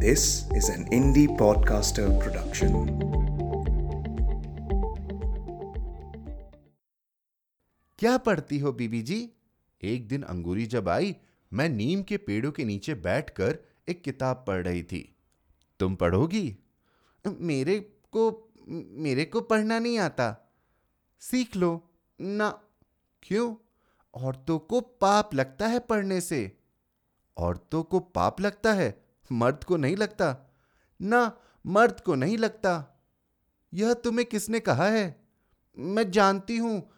This is an indie podcaster production. क्या पढ़ती हो बीबी जी? एक दिन अंगूरी जब आई, मैं नीम के पेड़ों के नीचे बैठकर एक किताब पढ़ रही थी। तुम पढ़ोगी? मेरे को मेरे को पढ़ना नहीं आता। सीख लो। ना। क्यों? औरतों को पाप लगता है पढ़ने से। औरतों को पाप लगता है? मर्द को नहीं लगता? ना, मर्द को नहीं लगता। यह तुम्हें किसने कहा है? मैं जानती हूँ।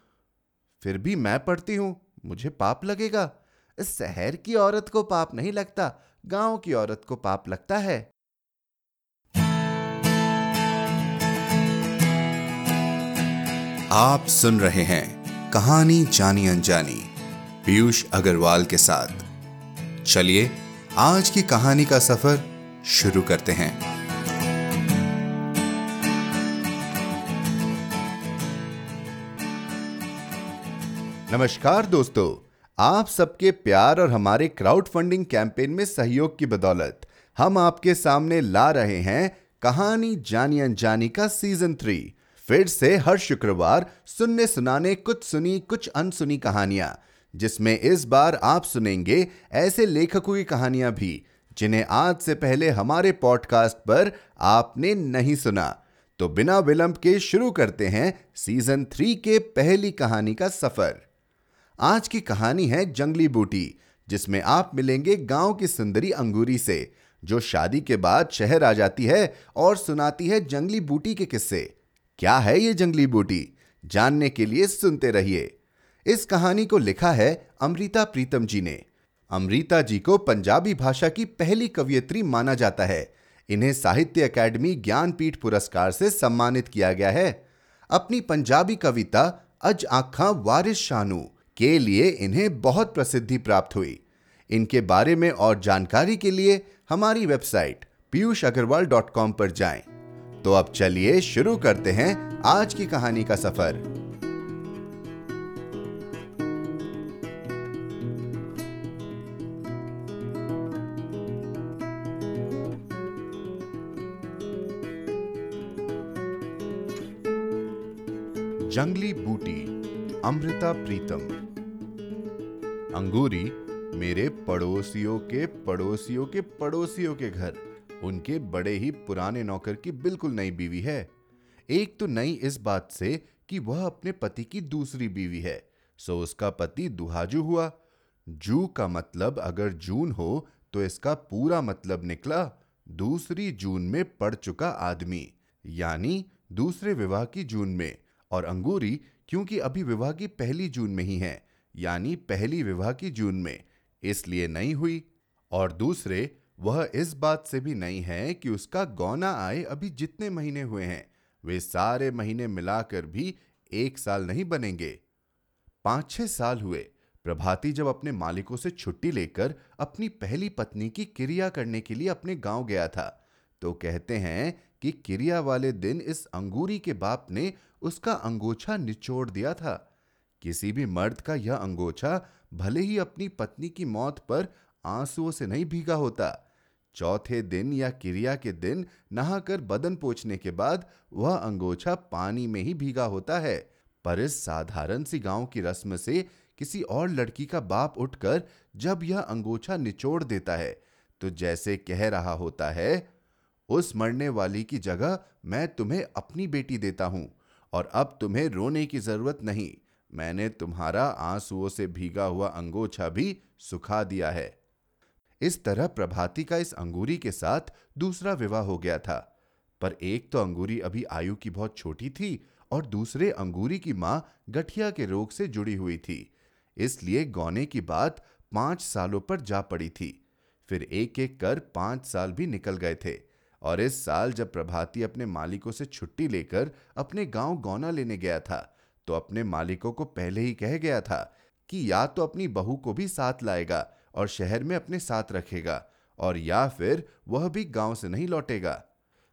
फिर भी मैं पढ़ती हूँ। मुझे पाप लगेगा। शहर की औरत को पाप नहीं लगता। गाँव की औरत को पाप लगता है। आप सुन रहे हैं कहानी जानी अनजानी पीयूष अग्रवाल के साथ। चलिए आज की कहानी का सफ़र शुरू करते हैं। नमस्कार दोस्तों, आप सबके प्यार और हमारे क्राउड फंडिंग कैंपेन में सहयोग की बदौलत। हम आपके सामने ला रहे हैं कहानी जानी अनजानी का सीज़न थ्री फिर से हर शुक्रवार सुनने सुनाने कुछ सुनी, कुछ अनसुनी कहानियाँ। जिसमें इस बार आप सुनेंगे ऐसे लेखकों की कहानियाँ भी, जिन्हें आज से पहले हमारे पॉडकास्ट पर आपने नहीं सुना। तो बिना विलंब के शुरू करते हैं सीज़न थ्री के पहली कहानी का सफ़र। आज की कहानी है जंगली बूटी, जिसमें आप मिलेंगे गाँव की सुंदरी अंगूरी से, जो शादी के बाद शहर आ जाती है और सुनाती है जंगली बूटी के किस्से। क्या है ये जंगली बूटी? जानने के लिए सुनते रहिए। इस कहानी को लिखा है अमृता प्रीतम जी ने। अमृता जी को पंजाबी भाषा की पहली कवियत्री माना जाता है। इन्हें साहित्य अकादमी ज्ञानपीठ पुरस्कार से सम्मानित किया गया है। अपनी पंजाबी कविता अज आखा वारिस शानू के लिए इन्हें बहुत प्रसिद्धि प्राप्त हुई। इनके बारे में और जानकारी के लिए हमारी website Piyush Agarwal dot com पर जाएँ। तो अब चलिए शुरू करते हैं आज की कहानी का सफ़र। जंगली बूटी, अमृता प्रीतम। अंगूरी मेरे पड़ोसियों के पड़ोसियों के पड़ोसियों के घर। उनके बड़े ही पुराने नौकर की बिल्कुल नई बीवी है। एक तो नई इस बात से कि वह अपने पति की दूसरी बीवी है, सो उसका पति दुहाजू हुआ। जू का मतलब अगर जून हो तो इसका पूरा मतलब निकला, दूसरी जून में पड़ चुका आदमी, यानी दूसरे विवाह की जून में। और अंगूरी क्योंकि अभी विवाह की पहली जून में ही है, यानी पहली विवाह की जून में, इसलिए नहीं हुई। और दूसरे, वह इस बात से भी नहीं है कि उसका गौना आए अभी जितने महीने हुए हैं, वे सारे महीने मिलाकर भी एक साल नहीं बनेंगे। पाँच छह साल हुए, प्रभाती जब अपने मालिकों से छुट्टी लेकर अपनी पहली पत्नी की क्रिया करने के लिए अपने गाँव गया था तो कहते हैं कि क्रिया वाले दिन इस अंगूरी के बाप ने उसका अंगोछा निचोड़ दिया था। किसी भी मर्द का यह अंगोछा भले ही अपनी पत्नी की मौत पर आंसुओं से नहीं भीगा होता। चौथे दिन या क्रिया के दिन नहाकर बदन पोछने के बाद वह अंगोछा पानी में ही भीगा होता है। पर इस साधारण सी गाँव की रस्म से किसी और लड़की का बाप उठकर जब यह अंगोछा निचोड़ देता है तो जैसे कह रहा होता है, उस मरने वाली की जगह मैं तुम्हें अपनी बेटी देता हूँ। और अब तुम्हें रोने की ज़रूरत नहीं। मैंने तुम्हारा आंसुओं से भीगा हुआ अंगोछा भी सुखा दिया है। इस तरह प्रभाती का इस अंगूरी के साथ दूसरा विवाह हो गया था। पर एक तो अंगूरी अभी आयु की बहुत छोटी थी और दूसरे अंगूरी की माँ गठिया के रोग से जुड़ी हुई थी। इसलिए गौने की बात पाँच सालों पर जा पड़ी थी। फिर एक एक कर पाँच साल भी निकल गए थे। और इस साल जब प्रभाती अपने मालिकों से छुट्टी लेकर अपने गाँव गौना लेने गया था तो अपने मालिकों को पहले ही कह गया था कि या तो अपनी बहू को भी साथ लाएगा और शहर में अपने साथ रखेगा और या फिर वह भी गाँव से नहीं लौटेगा।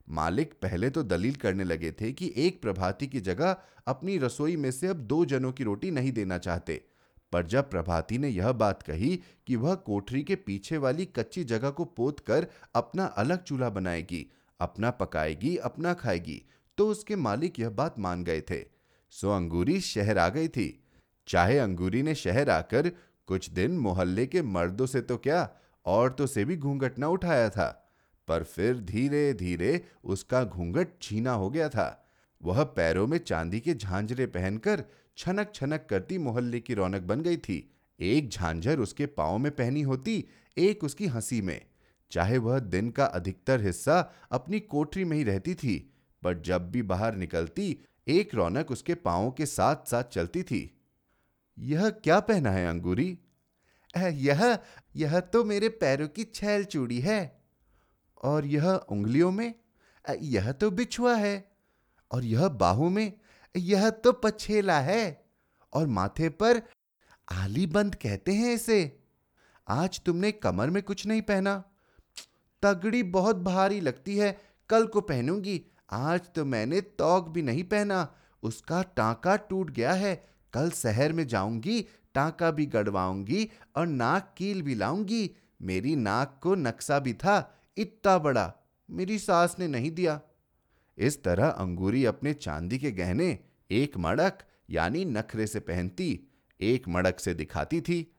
मालिक पहले तो दलील करने लगे थे कि एक प्रभाती की जगह अपनी रसोई में से अब दो जनों की रोटी नहीं देना चाहते। पर जब प्रभाती ने यह बात कही कि वह कोठरी के पीछे वाली कच्ची जगह को पोत कर अपना अलग चूल्हा बनाएगी, अपना पकाएगी, अपना खाएगी तो उसके मालिक यह बात मान गए थे। सो अंगूरी शहर आ गई थी। चाहे अंगूरी ने शहर आकर कुछ दिन मोहल्ले के मर्दों से तो क्या औरतों से भी घूंघट न उठाया था, पर फिर धीरे धीरे उसका घूंघट छीना हो गया था। वह पैरों में चांदी के झांझरे पहनकर छनक छनक करती मोहल्ले की रौनक बन गई थी। एक झांझर उसके पाओ में पहनी होती, एक उसकी हँसी में। चाहे वह दिन का अधिकतर हिस्सा अपनी कोठरी में ही रहती थी, पर जब भी बाहर निकलती, एक रौनक उसके पाओ के साथ साथ चलती थी। यह क्या पहना है अंगूरी? यह यह तो मेरे पैरों की छैल चूड़ी है। और यह उंगलियों में? यह तो बिछुआ है। और यह बाहू में? यह तो पछेला है। और माथे पर आली बंद कहते हैं इसे। आज तुमने कमर में कुछ नहीं पहना। तगड़ी बहुत भारी लगती है। कल को पहनूँगी। आज तो मैंने तौक भी नहीं पहना। उसका टांका टूट गया है। कल शहर में जाऊँगी, टांका भी गड़वाऊँगी और नाक कील भी लाऊँगी। मेरी नाक को नक्शा भी था। इतना बड़ा। मेरी सास ने नहीं दिया। इस तरह अंगूरी अपने चांदी के गहने एक मड़क, यानी नखरे से पहनती, एक मड़क से दिखाती थी।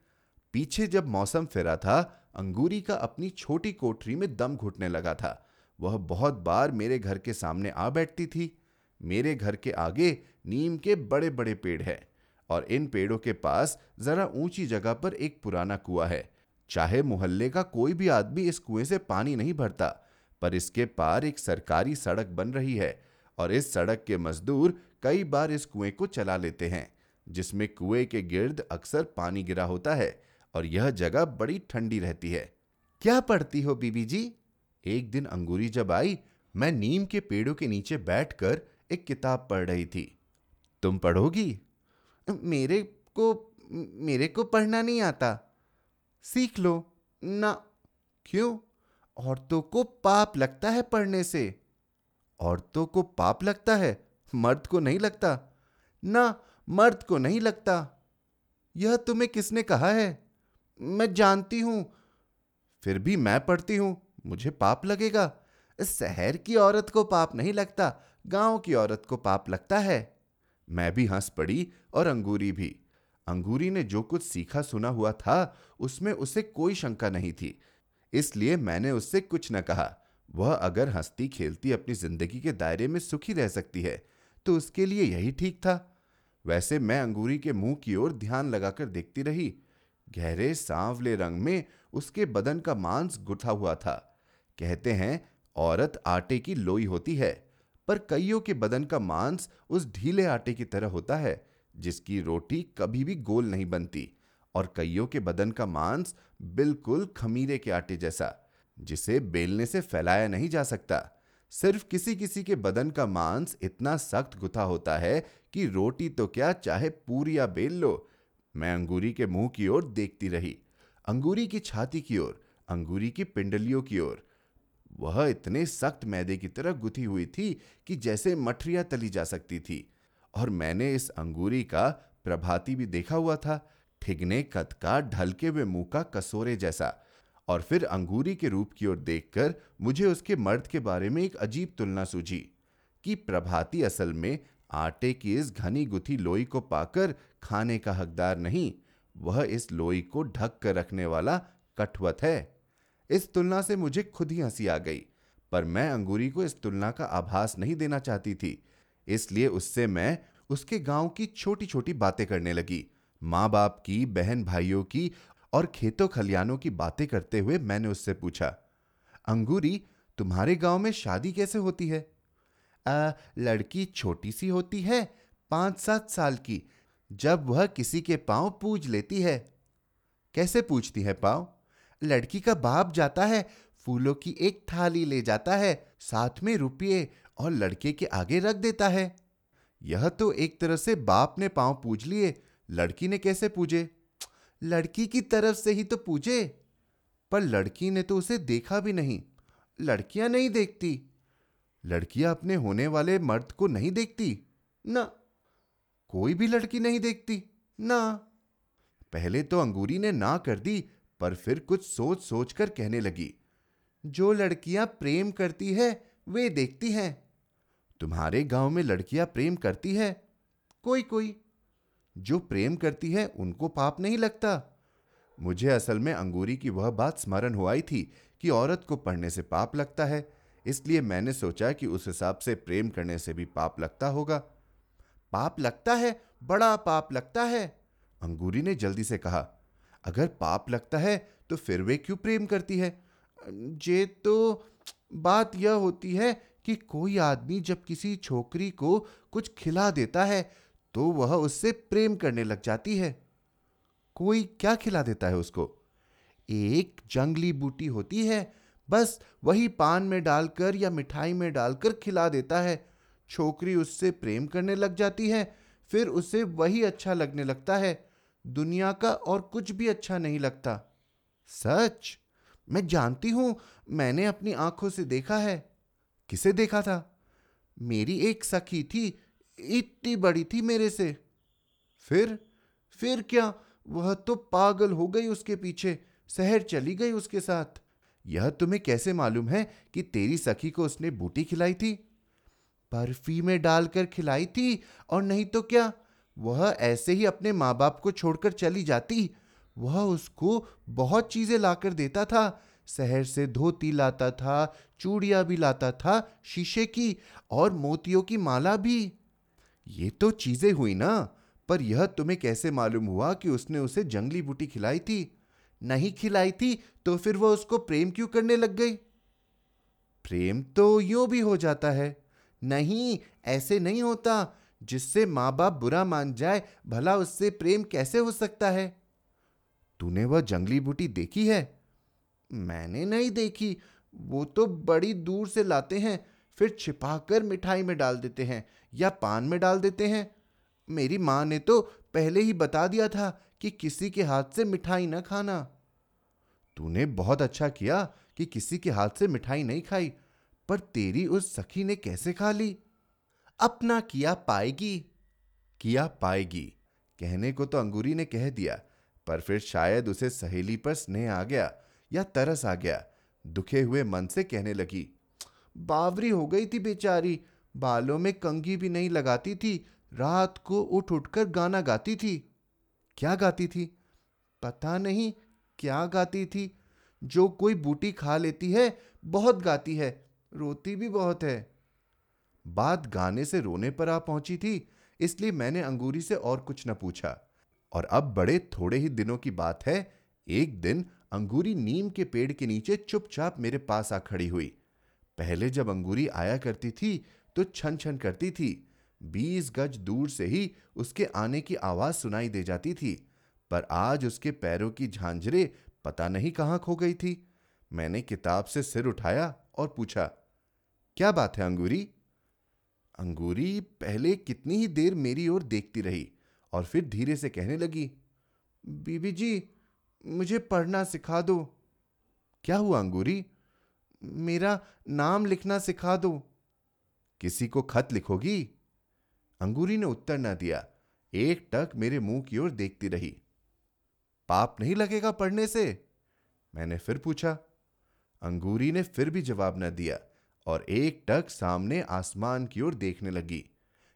पीछे जब मौसम फिरा था, अंगूरी का अपनी छोटी कोठरी में दम घुटने लगा था। वह बहुत बार मेरे घर के सामने आ बैठती थी। मेरे घर के आगे नीम के बड़े बड़े पेड़ है और इन पेड़ों के पास जरा ऊँची जगह पर एक पुराना कुआ है। चाहे मोहल्ले का कोई भी आदमी इस कुएँ से पानी नहीं भरता पर इसके पार एक सरकारी सड़क बन रही है और इस सड़क के मजदूर कई बार इस कुएँ को चला लेते हैं, जिसमें कुएँ के गिर्द अक्सर पानी गिरा होता है और यह जगह बड़ी ठंडी रहती है। क्या पढ़ती हो बीबी जी? एक दिन अंगूरी जब आई, मैं नीम के पेड़ों के नीचे बैठकर एक किताब पढ़ रही थी। तुम पढ़ोगी? मेरे को मेरे को पढ़ना नहीं आता। सीख लो। ना, क्यों? औरतों को पाप लगता है पढ़ने से। औरतों को पाप लगता है? मर्द को नहीं लगता। ना, मर्द को नहीं लगता। यह तुम्हें किसने कहा है? मैं जानती हूँ। फिर भी मैं पढ़ती हूँ। मुझे पाप लगेगा। शहर की औरत को पाप नहीं लगता। गाँव की औरत को पाप लगता है। मैं भी हंस पड़ी और अंगूरी भी। अंगूरी ने जो कुछ सीखा सुना हुआ था, उसमें उसे कोई शंका नहीं थी। इसलिए मैंने उससे कुछ न कहा। वह अगर हंसती खेलती अपनी ज़िंदगी के दायरे में सुखी रह सकती है तो उसके लिए यही ठीक था। वैसे मैं अंगूरी के मुँह की ओर ध्यान लगाकर देखती रही। गहरे सांवले रंग में उसके बदन का मांस गुथा हुआ था। कहते हैं, औरत आटे की लोई होती है, पर कईयों के बदन का मांस उस ढीले आटे की तरह होता है, जिसकी रोटी कभी भी गोल नहीं बनती। और कईयों के बदन का मांस बिल्कुल खमीरे के आटे जैसा, जिसे बेलने से फैलाया नहीं जा सकता। सिर्फ़ किसी किसी के बदन का मांस इतना सख्त गुथा होता है कि रोटी तो क्या चाहे पूरी या बेल लो। मैं अंगूरी के मुँह की ओर देखती रही। अंगूरी की छाती की ओर, अंगूरी की पिंडलियों की ओर। वह इतने सख्त मैदे की तरह गुथी हुई थी कि जैसे मठरिया तली जा सकती थी। और मैंने इस अंगूरी का प्रभाती भी देखा हुआ था। ठिगने कद का, ढलके हुए मुँह का कसोरे जैसा। और फिर अंगूरी के रूप की ओर देखकर मुझे उसके मर्द के बारे में एक अजीब तुलना सूझी कि प्रभाती असल में आटे की इस घनी गुथी लोई को पाकर खाने का हकदार नहीं, वह इस लोई को ढक कर रखने वाला कठवत है। इस तुलना से मुझे खुद ही हँसी आ गई, पर मैं अंगूरी को इस तुलना का आभास नहीं देना चाहती थी, इसलिए उससे मैं उसके गाँव की छोटी छोटी बातें करने लगी। माँ बाप की बहन भाइयों की और खेतों खलियानों की बातें करते हुए मैंने उससे पूछा अंगूरी तुम्हारे गाँव में शादी कैसे होती है? आ, लड़की छोटी सी होती है पाँच सात साल की जब वह किसी के पाँव पूज लेती है। कैसे पूछती है पाँव? लड़की का बाप जाता है फूलों की एक थाली ले जाता है साथ में रुपये और लड़के के आगे रख देता है। यह तो एक तरह से बाप ने पाँव पूज लिए लड़की ने कैसे पूजे? लड़की की तरफ़ से ही तो पूजे। पर लड़की ने तो उसे देखा भी नहीं। लड़कियाँ नहीं देखती। लड़कियाँ अपने होने वाले मर्द को नहीं देखती। ना। कोई भी लड़की नहीं देखती। ना। पहले तो अंगूरी ने ना कर दी, पर फिर कुछ सोच सोच कर कहने लगी, जो लड़कियाँ प्रेम करती है, वे देखती हैं। तुम्हारे गाँव में लड़कियाँ प्रेम करती है। कोई कोई जो प्रेम करती है, उनको पाप नहीं लगता। मुझे असल में अंगूरी की वह बात स्मरण हो आई थी कि औरत को पढ़ने से पाप लगता है, इसलिए मैंने सोचा कि उस हिसाब से प्रेम करने से भी पाप लगता होगा। पाप लगता है? बड़ा पाप लगता है, अंगूरी ने जल्दी से कहा। अगर पाप लगता है तो फिर वे क्यों प्रेम करती है? जे तो बात यह होती है कि कोई आदमी जब किसी छोकरी को कुछ खिला देता है तो वह उससे प्रेम करने लग जाती है। कोई क्या खिला देता है उसको? एक जंगली बूटी होती है, बस वही पान में डालकर या मिठाई में डालकर खिला देता है। छोकरी उससे प्रेम करने लग जाती है, फिर उसे वही अच्छा लगने लगता है। दुनिया का और कुछ भी अच्छा नहीं लगता। सच? मैं जानती हूँ, मैंने अपनी आँखों से देखा है। किसे देखा था? मेरी एक सखी थी इतनी बड़ी थी मेरे से। फिर फिर क्या? वह तो पागल हो गई उसके पीछे, शहर चली गई उसके साथ। यह तुम्हें कैसे मालूम है कि तेरी सखी को उसने बूटी खिलाई थी? बर्फ़ी में डालकर खिलाई थी, और नहीं तो क्या? वह ऐसे ही अपने माँ बाप को छोड़कर चली जाती। वह उसको बहुत चीज़ें लाकर देता था। शहर से धोती लाता था, चूड़िया भी लाता था, शीशे की, और मोतियों की माला भी। ये तो चीज़ें हुई ना। पर यह तुम्हें कैसे मालूम हुआ कि उसने उसे जंगली बूटी खिलाई थी? नहीं खिलाई थी तो फिर वह उसको प्रेम क्यों करने लग गई? प्रेम तो यूँ भी हो जाता है। नहीं, ऐसे नहीं होता। जिससे माँ बाप बुरा मान जाए, भला उससे प्रेम कैसे हो सकता है? तूने वह जंगली बूटी देखी है? मैंने नहीं देखी। वो तो बड़ी दूर से लाते हैं, फिर छिपाकर मिठाई में डाल देते हैं। या पान में डाल देते हैं। मेरी माँ ने तो पहले ही बता दिया था कि किसी के हाथ से मिठाई न खाना। तूने बहुत अच्छा किया कि किसी के हाथ से मिठाई नहीं खाई, पर तेरी उस सखी ने कैसे खा ली? अपना किया पाएगी। किया पाएगी, कहने को तो अंगूरी ने कह दिया, पर फिर शायद उसे सहेली पर स्नेह आ गया या तरस आ गया, दुखे हुए मन से कहने लगी, बावरी हो गई थी बेचारी बालों में कंगी भी नहीं लगाती थी, रात को उठ उठकर गाना गाती थी। क्या गाती थी? पता नहीं क्या गाती थी। जो कोई बूटी खा लेती है, बहुत गाती है, रोती भी बहुत है। बात गाने से रोने पर आ पहुँची थी, इसलिए मैंने अंगूरी से और कुछ न पूछा। और अब बड़े थोड़े ही दिनों की बात है, एक दिन अंगूरी नीम के पेड़ के नीचे चुपचाप मेरे पास आ खड़ी हुई। पहले जब अंगूरी आया करती थी तो छन छन करती थी। बीस गज दूर से ही उसके आने की आवाज़ सुनाई दे जाती थी, पर आज उसके पैरों की झांझरें पता नहीं कहाँ खो गई थी। मैंने किताब से सिर उठाया और पूछा, क्या बात है अंगूरी? अंगूरी पहले कितनी ही देर मेरी ओर देखती रही और फिर धीरे से कहने लगी, बीबी जी, मुझे पढ़ना सिखा दो। क्या हुआ अंगूरी? मेरा नाम लिखना सिखा दो। किसी को खत लिखोगी? अंगूरी ने उत्तर न दिया। एक टक मेरे मुँह की ओर देखती रही। पाप नहीं लगेगा पढ़ने से? मैंने फिर पूछा। अंगूरी ने फिर भी जवाब न दिया और एक टक सामने आसमान की ओर देखने लगी।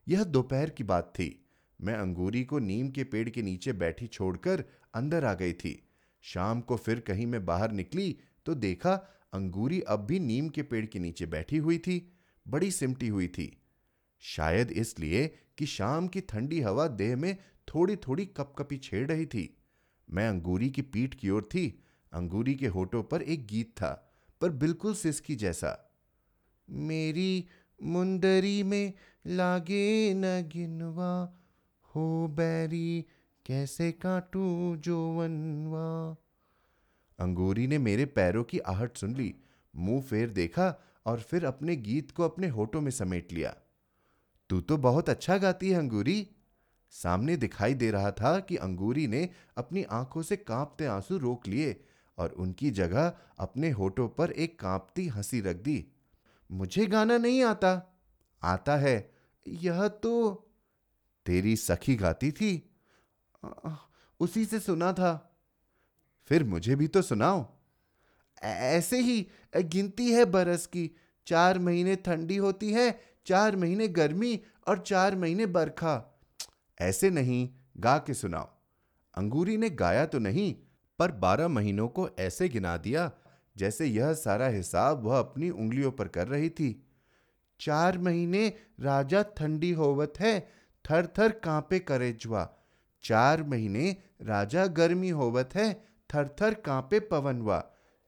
यह दोपहर की बात थी। मैं अंगूरी को नीम के पेड़ के नीचे बैठी छोड़कर अंदर आ गई थी। शाम को फिर कहीं मैं बाहर निकली तो देखा अंगूरी अब भी नीम के पेड़ के नीचे बैठी हुई थी। बड़ी सिमटी हुई थी। शायद इसलिए कि शाम की ठंडी हवा देह में थोड़ी थोड़ी कपकपी छेड़ रही थी। मैं अंगूरी की पीठ की ओर थी। अंगूरी के होठों पर एक गीत था, पर बिल्कुल सिसकी जैसा। मेरी मुंदरी में लागे न गिनवा, हो बैरी कैसे काटू जो वनवा। अंगूरी ने मेरे पैरों की आहट सुन ली। मुँह फेर देखा और फिर अपने गीत को अपने होठों में समेट लिया। तू तो बहुत अच्छा गाती है, अंगूरी। सामने दिखाई दे रहा था कि अंगूरी ने अपनी आँखों से कांपते आँसू रोक लिए और उनकी जगह अपने होठों पर एक कांपती हँसी रख दी। मुझे गाना नहीं आता। आता है। यह तो तेरी सखी गाती थी। उसी से सुना था। फिर मुझे भी तो सुनाओ। ऐसे ही गिनती है बरस की। चार महीने ठंडी होती है, चार महीने गर्मी और चार महीने बरखा। ऐसे नहीं, गा के सुनाओ। अंगूरी ने गाया तो नहीं, पर बारह महीनों को ऐसे गिना दिया, जैसे यह सारा हिसाब वह अपनी उंगलियों पर कर रही थी। चार महीने राजा ठंडी होवत है थर थर कांपे करेजवा चार महीने राजा गर्मी होवत है थर थर कांपे पवनवा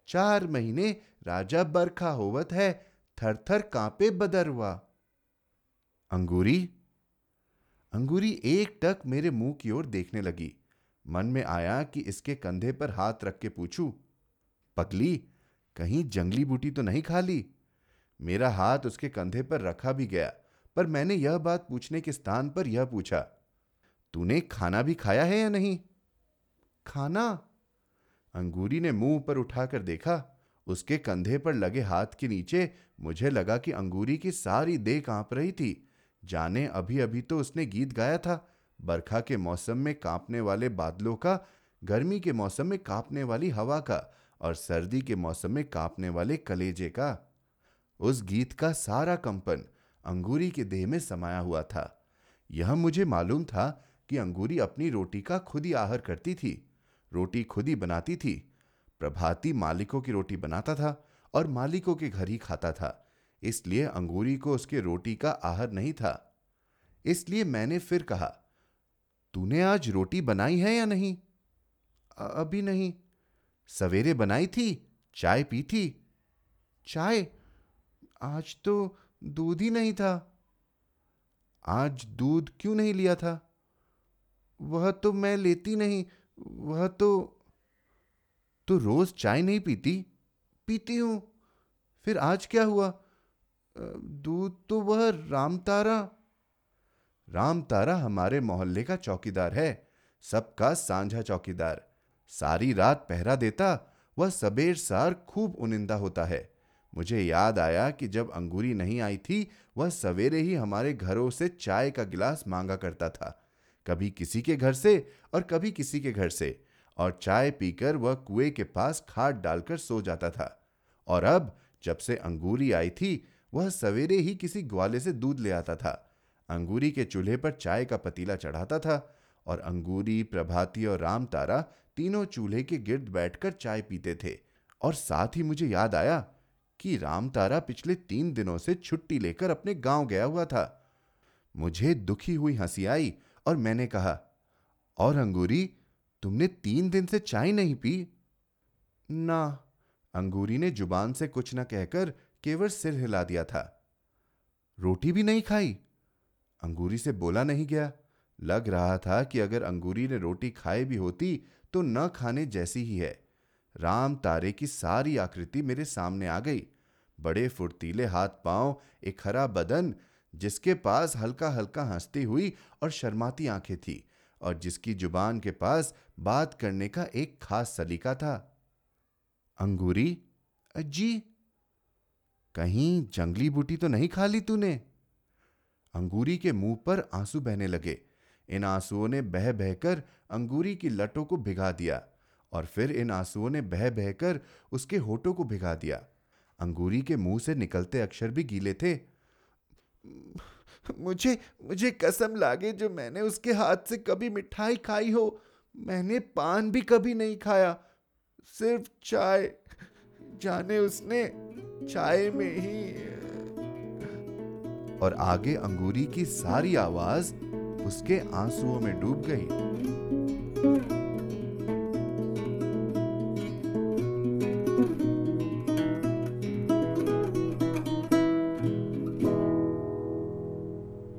चार महीने राजा बरखा होवत है थर थर कांपे बदरवा। अंगूरी? अंगूरी एक टक मेरे मुँह की ओर देखने लगी। मन में आया कि इसके कंधे पर हाथ रख के पूछूँ, पगली, कहीं जंगली बूटी तो नहीं खा ली? मेरा हाथ उसके कंधे पर रखा भी गया, पर मैंने यह बात पूछने के स्थान पर यह पूछा, तूने खाना भी खाया है या नहीं? खाना? अंगूरी ने मुँह पर उठाकर देखा, उसके कंधे पर लगे हाथ के नीचे मुझे लगा कि अंगूरी की सारी देह काँप रही थी। जाने अभी अभी तो उसने गीत गाया था। बरखा के मौसम में कांपने वाले बादलों का, गर्मी के मौसम में कांपने वाली हवा का और सर्दी के मौसम में कांपने वाले कलेजे का। उस गीत का सारा कंपन अंगूरी के देह में समाया हुआ था। यह मुझे मालूम था कि अंगूरी अपनी रोटी का खुद ही आहर करती थी। रोटी खुद ही बनाती थी। प्रभाती मालिकों की रोटी बनाता था और मालिकों के घर ही खाता था। इसलिए अंगूरी को उसके रोटी का आहर नहीं था। इसलिए मैंने फिर कहा, तूने आज रोटी बनाई है या नहीं? अभी नहीं। सवेरे बनाई थी, चाय पी थी। चाय? आज तो दूध ही नहीं था। आज दूध क्यों नहीं लिया था? वह तो मैं लेती नहीं। वह तो तो रोज चाय नहीं पीती पीती हूँ। फिर आज क्या हुआ? दूध तो वह राम तारा राम तारा हमारे मोहल्ले का चौकीदार है, सबका सांझा चौकीदार। सारी रात पहरा देता, वह सबेर सार खूब उनिंदा होता है। मुझे याद आया कि जब अंगूरी नहीं आई थी, वह सवेरे ही हमारे घरों से चाय का गिलास मांगा करता था। कभी किसी के घर से और कभी किसी के घर से, और चाय पीकर वह कुएँ के पास खाट डालकर सो जाता था। और अब जब से अंगूरी आई थी, वह सवेरे ही किसी ग्वाले से दूध ले आता था। अंगूरी के चूल्हे पर चाय का पतीला चढ़ाता था और अंगूरी, प्रभाती और राम तारा तीनों चूल्हे के गिर्द बैठकर चाय पीते थे। और साथ ही मुझे याद आया कि राम तारा पिछले तीन दिनों से छुट्टी लेकर अपने गाँव गया हुआ था। मुझे दुखी हुई हँसी आई और मैंने कहा, और अंगूरी, तुमने तीन दिन से चाय नहीं पी? ना, अंगूरी ने ज़ुबान से कुछ न कहकर केवल सिर हिला दिया था। रोटी भी नहीं खाई? अंगूरी से बोला नहीं गया। लग रहा था कि अगर अंगूरी ने रोटी खाई भी होती तो न खाने जैसी ही है। राम तारे की सारी आकृति मेरे सामने आ गई। बड़े फुर्तीले हाथ पाँव, एक हरा बदन जिसके पास हल्का हल्का हंसती हुई और शर्माती आँखें थी और जिसकी ज़ुबान के पास बात करने का एक खास सलीका था। अंगूरी? जी कहीं जंगली बूटी तो नहीं खा ली तूने? अंगूरी के मुँह पर आँसू बहने लगे। इन आंसुओं ने बह बहकर अंगूरी की लटों को भिगा दिया और फिर इन आंसुओं ने बह बहकर उसके होठों को भिगा दिया। अंगूरी के मुँह से निकलते अक्षर भी गीले थे। मुझे मुझे कसम लागे जो मैंने उसके हाथ से कभी मिठाई खाई हो। मैंने पान भी कभी नहीं खाया। सिर्फ़ चाय। जाने उसने चाय में ही और आगे अंगूरी की सारी आवाज़ उसके आंसुओं में डूब गई।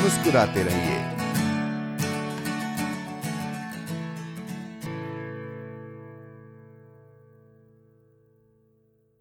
मुस्कुराते रहिए।